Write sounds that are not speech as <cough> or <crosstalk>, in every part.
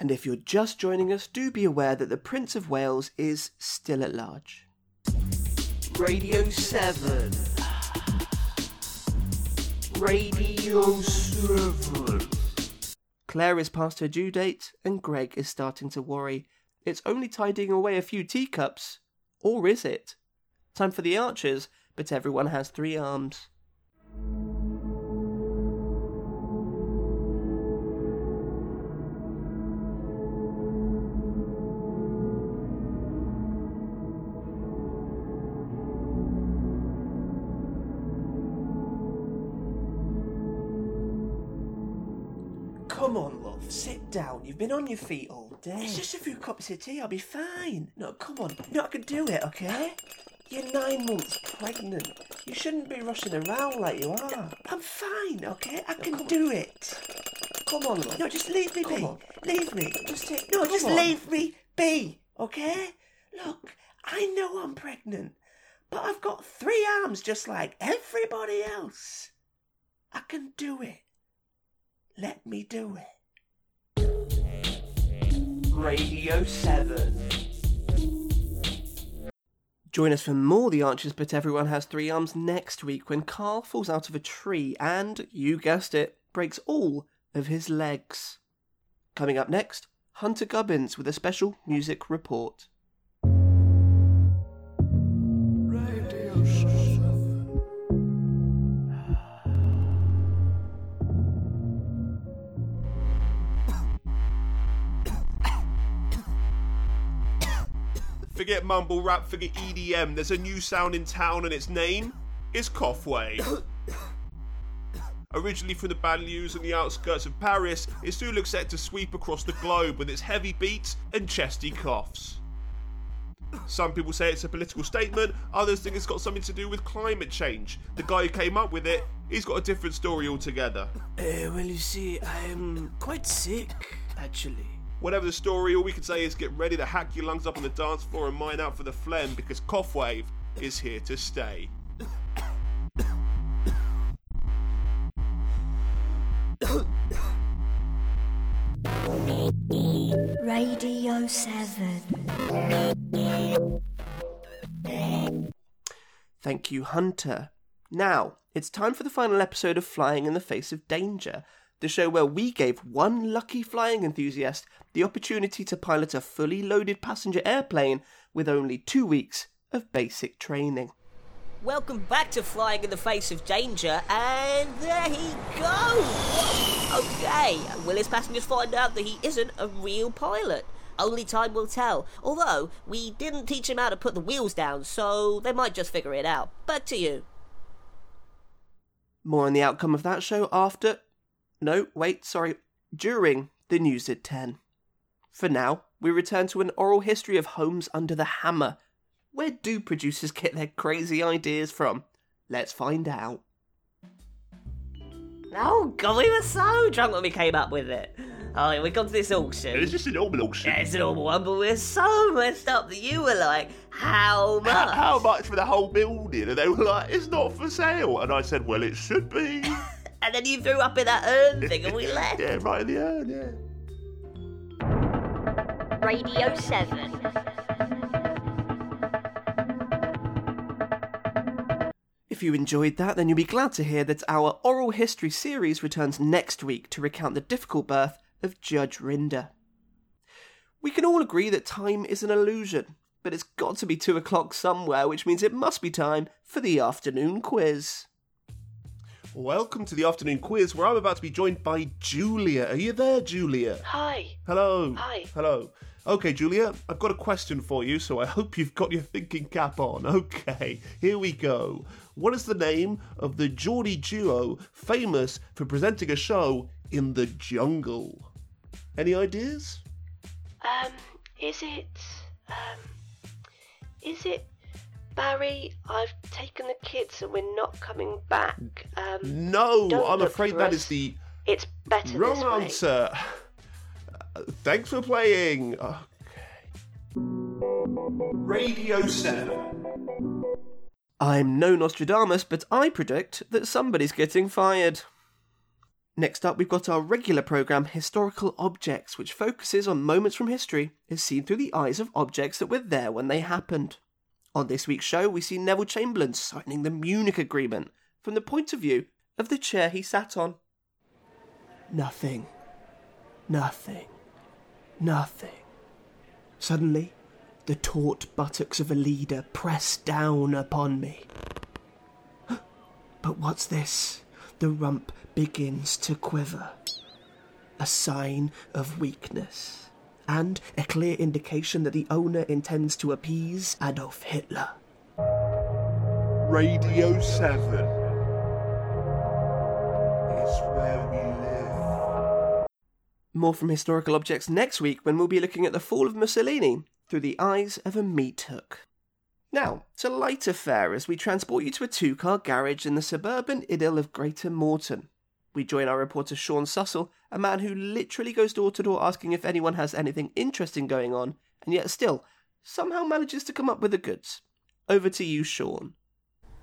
And if you're just joining us, do be aware that the Prince of Wales is still at large. Radio 7. Radio 7. Claire is past her due date, and Greg is starting to worry. It's only tidying away a few teacups. Or is it? Time for the archers, but everyone has three arms. Sit down. You've been on your feet all day. It's just a few cups of tea, I'll be fine. No, come on. No, I can do it, okay? You're nine months pregnant. You shouldn't be rushing around like you are. I'm fine, okay? I can do it. Come on, love. No, just leave me be. Leave me. Just take. No, just on. leave me be, okay? Look, I know I'm pregnant, but I've got three arms just like everybody else. I can do it. Let me do it. Radio 7. Join us for more The Archers But Everyone Has Three Arms next week when Carl falls out of a tree and, you guessed it, breaks all of his legs. Coming up next, Hunter Gubbins with a special music report. Forget mumble rap, forget EDM. There's a new sound in town and its name is Coughwave. Originally from the banlieues and the outskirts of Paris, it soon looks set to sweep across the globe with its heavy beats and chesty coughs. Some people say it's a political statement, others think it's got something to do with climate change. The guy who came up with it, he's got a different story altogether. Uh, well, you see, I'm quite sick, actually. Whatever the story, all we can say is get ready to hack your lungs up on the dance floor and mine out for the phlegm because Coughwave is here to stay. Radio 7. Thank you, Hunter. Now, it's time for the final episode of Flying in the Face of Danger, the show where we gave one lucky flying enthusiast the opportunity to pilot a fully loaded passenger airplane with only two weeks of basic training. Welcome back to Flying in the Face of Danger, and there he goes! Okay, will his passengers find out that he isn't a real pilot? Only time will tell. Although, we didn't teach him how to put the wheels down, so they might just figure it out. Back to you. More on the outcome of that show after. No, wait, sorry. During the news at 10. For now, we return to an oral history of Homes Under the Hammer. Where do producers get their crazy ideas from? Let's find out. Oh god, we were so drunk when we came up with it. Oh, we got to this auction. It's just a normal auction. Yeah, it's a normal one, but we we're so messed up that you were like, how much? How, how much for the whole building? And they were like, it's not for sale. And I said, well, it should be. <laughs> and then you threw up in that urn thing and we left. <laughs> yeah, right in the urn, yeah. Radio 7. If you enjoyed that, then you'll be glad to hear that our oral history series returns next week to recount the difficult birth of Judge Rinder. We can all agree that time is an illusion, but it's got to be two o'clock somewhere, which means it must be time for the afternoon quiz. Welcome to the afternoon quiz where I'm about to be joined by Julia. Are you there, Julia? Hi. Hello. Hi. Hello. Okay, Julia, I've got a question for you, so I hope you've got your thinking cap on. <laughs> Okay, here we go. What is the name of the Geordie duo famous for presenting a show in the jungle? Any ideas? Um, is it, um, is it Barry? I've taken the kids and we're not coming back. Um, No, I'm afraid for that us. is the it's better wrong this way. answer. Uh, Thanks for playing. Okay. Radio 7. I'm no Nostradamus, but I predict that somebody's getting fired. Next up, we've got our regular programme, Historical Objects, which focuses on moments from history as seen through the eyes of objects that were there when they happened. On this week's show, we see Neville Chamberlain signing the Munich Agreement from the point of view of the chair he sat on. Nothing. Nothing. Nothing. Suddenly, the taut buttocks of a leader press down upon me. <gasps> But what's this? The rump begins to quiver. A sign of weakness, and a clear indication that the owner intends to appease Adolf Hitler. Radio 7 is where we live. More from historical objects next week when we'll be looking at the fall of Mussolini through the eyes of a meat hook. Now, to lighter fare as we transport you to a two car garage in the suburban idyll of Greater Morton. We join our reporter Sean Sussell, a man who literally goes door to door asking if anyone has anything interesting going on, and yet still somehow manages to come up with the goods. Over to you, Sean.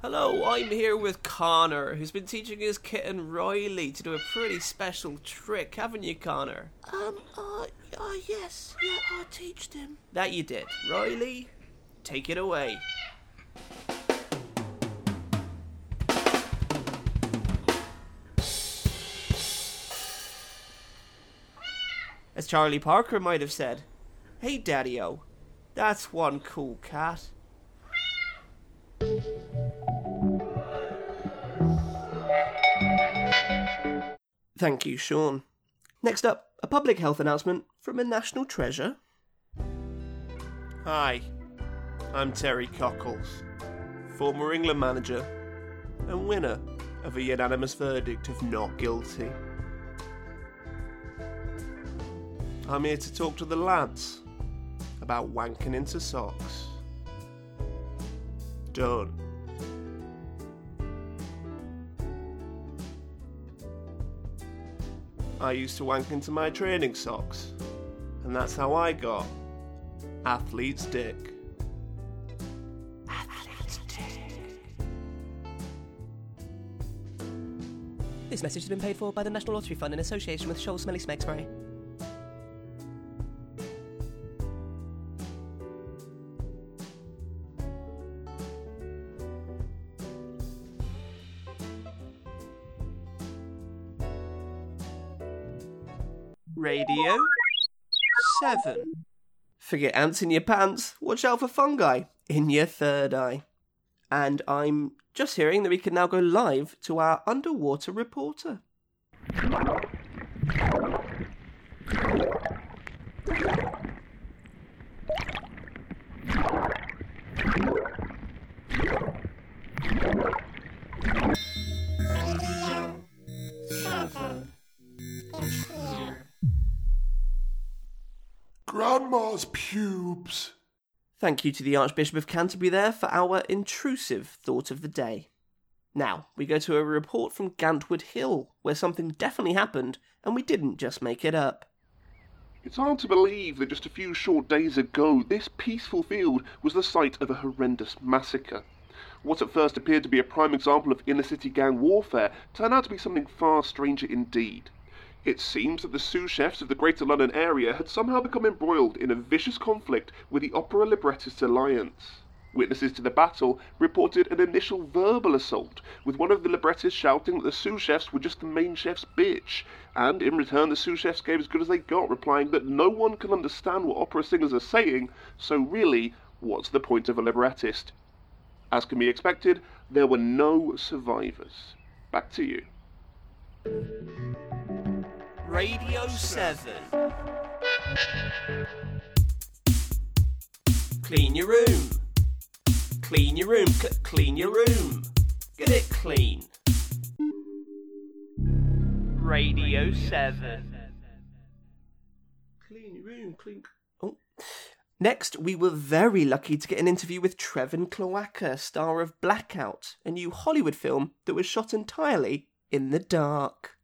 Hello, I'm here with Connor, who's been teaching his kitten Riley to do a pretty special trick, haven't you, Connor? Um, uh, uh yes, yeah, I teached him. That you did. Riley, take it away. As Charlie Parker might have said, Hey Daddy O, that's one cool cat. Thank you, Sean. Next up, a public health announcement from a national treasure. Hi, I'm Terry Cockles, former England manager and winner of a unanimous verdict of not guilty. I'm here to talk to the lads about wanking into socks. Done. I used to wank into my training socks, and that's how I got athlete's dick. This message has been paid for by the National Lottery Fund in association with Scholl Smelly Smegspray. Radio 7. Forget ants in your pants, watch out for fungi in your third eye. And I'm just hearing that we can now go live to our underwater reporter. Grandma's pubes. Thank you to the Archbishop of Canterbury there for our intrusive thought of the day. Now, we go to a report from Gantwood Hill, where something definitely happened, and we didn't just make it up. It's hard to believe that just a few short days ago, this peaceful field was the site of a horrendous massacre. What at first appeared to be a prime example of inner city gang warfare turned out to be something far stranger indeed. It seems that the sous chefs of the Greater London area had somehow become embroiled in a vicious conflict with the Opera Librettists Alliance. Witnesses to the battle reported an initial verbal assault, with one of the librettists shouting that the sous chefs were just the main chef's bitch, and in return the sous chefs gave as good as they got, replying that no one can understand what opera singers are saying, so really, what's the point of a librettist? As can be expected, there were no survivors. Back to you. Radio 7. Clean your room. Clean your room. C- clean your room. Get it clean. Radio 7. Clean your room, clean. Oh. Next, we were very lucky to get an interview with Trevin Cloaca, star of Blackout, a new Hollywood film that was shot entirely in the dark.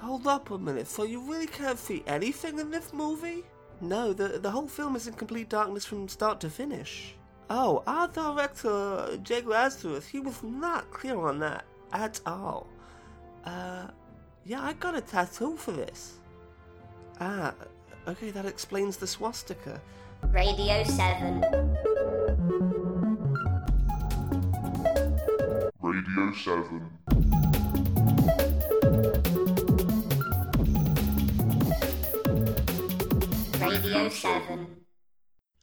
Hold up a minute, so you really can't see anything in this movie? No, the, the whole film is in complete darkness from start to finish. Oh, our director, Jake Lazarus, he was not clear on that at all. Uh, Yeah, I got a tattoo for this. Ah, okay, that explains the swastika. Radio 7. Radio 7. Radio 7.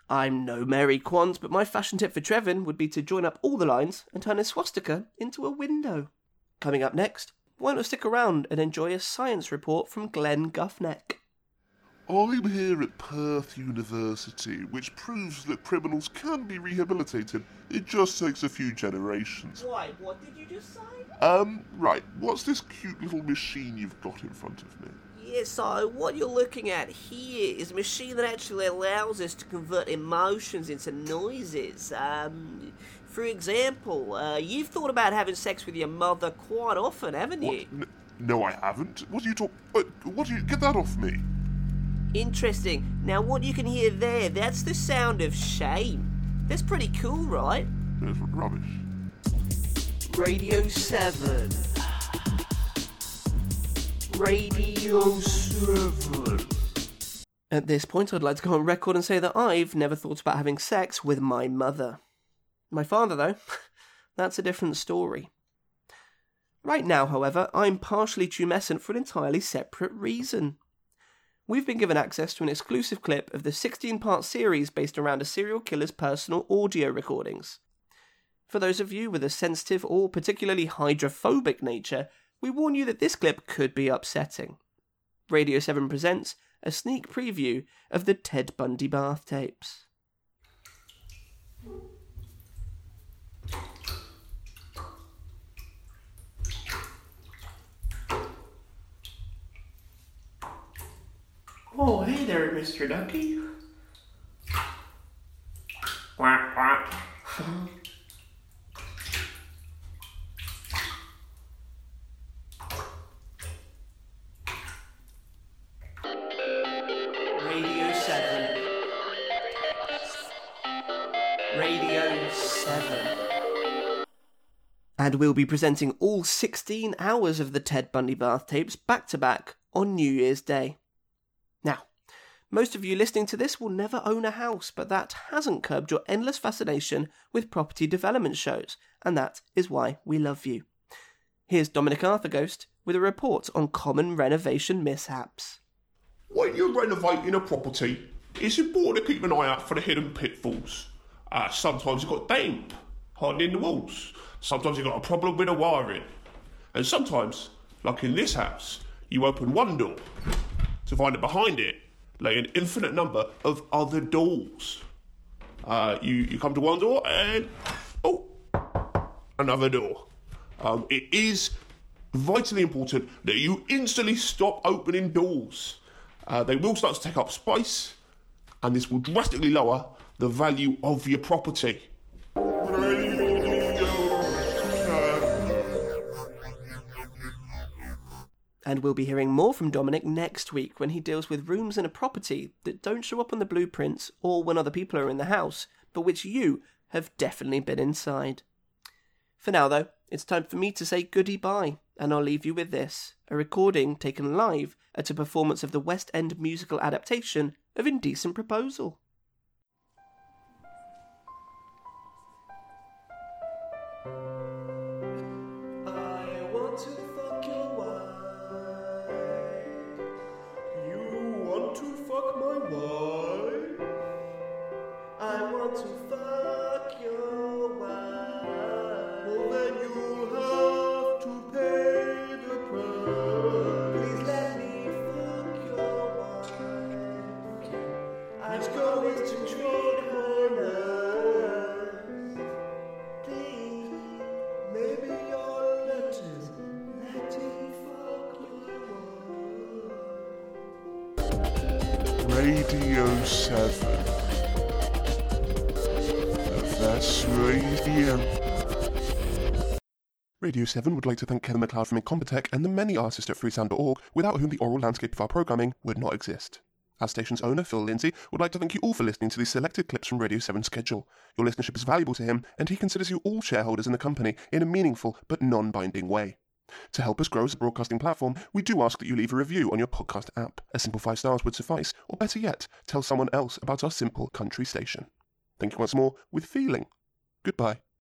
I'm no Mary Quant, but my fashion tip for Trevin would be to join up all the lines and turn a swastika into a window. Coming up next, why not we stick around and enjoy a science report from Glenn Guffneck? I'm here at Perth University, which proves that criminals can be rehabilitated. It just takes a few generations. Why, what did you just say? Um, right, what's this cute little machine you've got in front of me? Yeah, so what you're looking at here is a machine that actually allows us to convert emotions into noises. Um, for example, uh, you've thought about having sex with your mother quite often, haven't you? What? N- no, I haven't. What are you talking? Uh, what do you get that off me? Interesting. Now, what you can hear there, that's the sound of shame. That's pretty cool, right? It's rubbish. Radio 7. Radio 7. At this point, I'd like to go on record and say that I've never thought about having sex with my mother. My father, though, <laughs> that's a different story. Right now, however, I'm partially tumescent for an entirely separate reason. We've been given access to an exclusive clip of the 16 part series based around a serial killer's personal audio recordings. For those of you with a sensitive or particularly hydrophobic nature, we warn you that this clip could be upsetting. Radio 7 presents a sneak preview of the Ted Bundy bath tapes. Oh, hey there, Mr. Ducky. Quack, quack. <laughs> Radio 7. And we'll be presenting all 16 hours of the Ted Bundy bath tapes back to back on New Year's Day. Now, most of you listening to this will never own a house, but that hasn't curbed your endless fascination with property development shows, and that is why we love you. Here's Dominic Arthurghost with a report on common renovation mishaps. When you're renovating a property, it's important to keep an eye out for the hidden pitfalls. Uh, sometimes you've got damp hardening the walls. Sometimes you've got a problem with the wiring. And sometimes, like in this house, you open one door to find that behind it lay an infinite number of other doors. Uh, you, you come to one door and, oh, another door. Um, it is vitally important that you instantly stop opening doors. Uh, they will start to take up space, and this will drastically lower the value of your property. And we'll be hearing more from Dominic next week when he deals with rooms in a property that don't show up on the blueprints or when other people are in the house, but which you have definitely been inside. For now, though, it's time for me to say goodie bye, and I'll leave you with this a recording taken live at a performance of the West End musical adaptation of Indecent Proposal. Radio 7 would like to thank Kevin MacLeod from Incompetech and the many artists at freesound.org without whom the aural landscape of our programming would not exist. Our station's owner, Phil Lindsay, would like to thank you all for listening to these selected clips from Radio 7's schedule. Your listenership is valuable to him, and he considers you all shareholders in the company in a meaningful but non binding way. To help us grow as a broadcasting platform, we do ask that you leave a review on your podcast app. A simple five stars would suffice, or better yet, tell someone else about our simple country station. Thank you once more with feeling. Goodbye.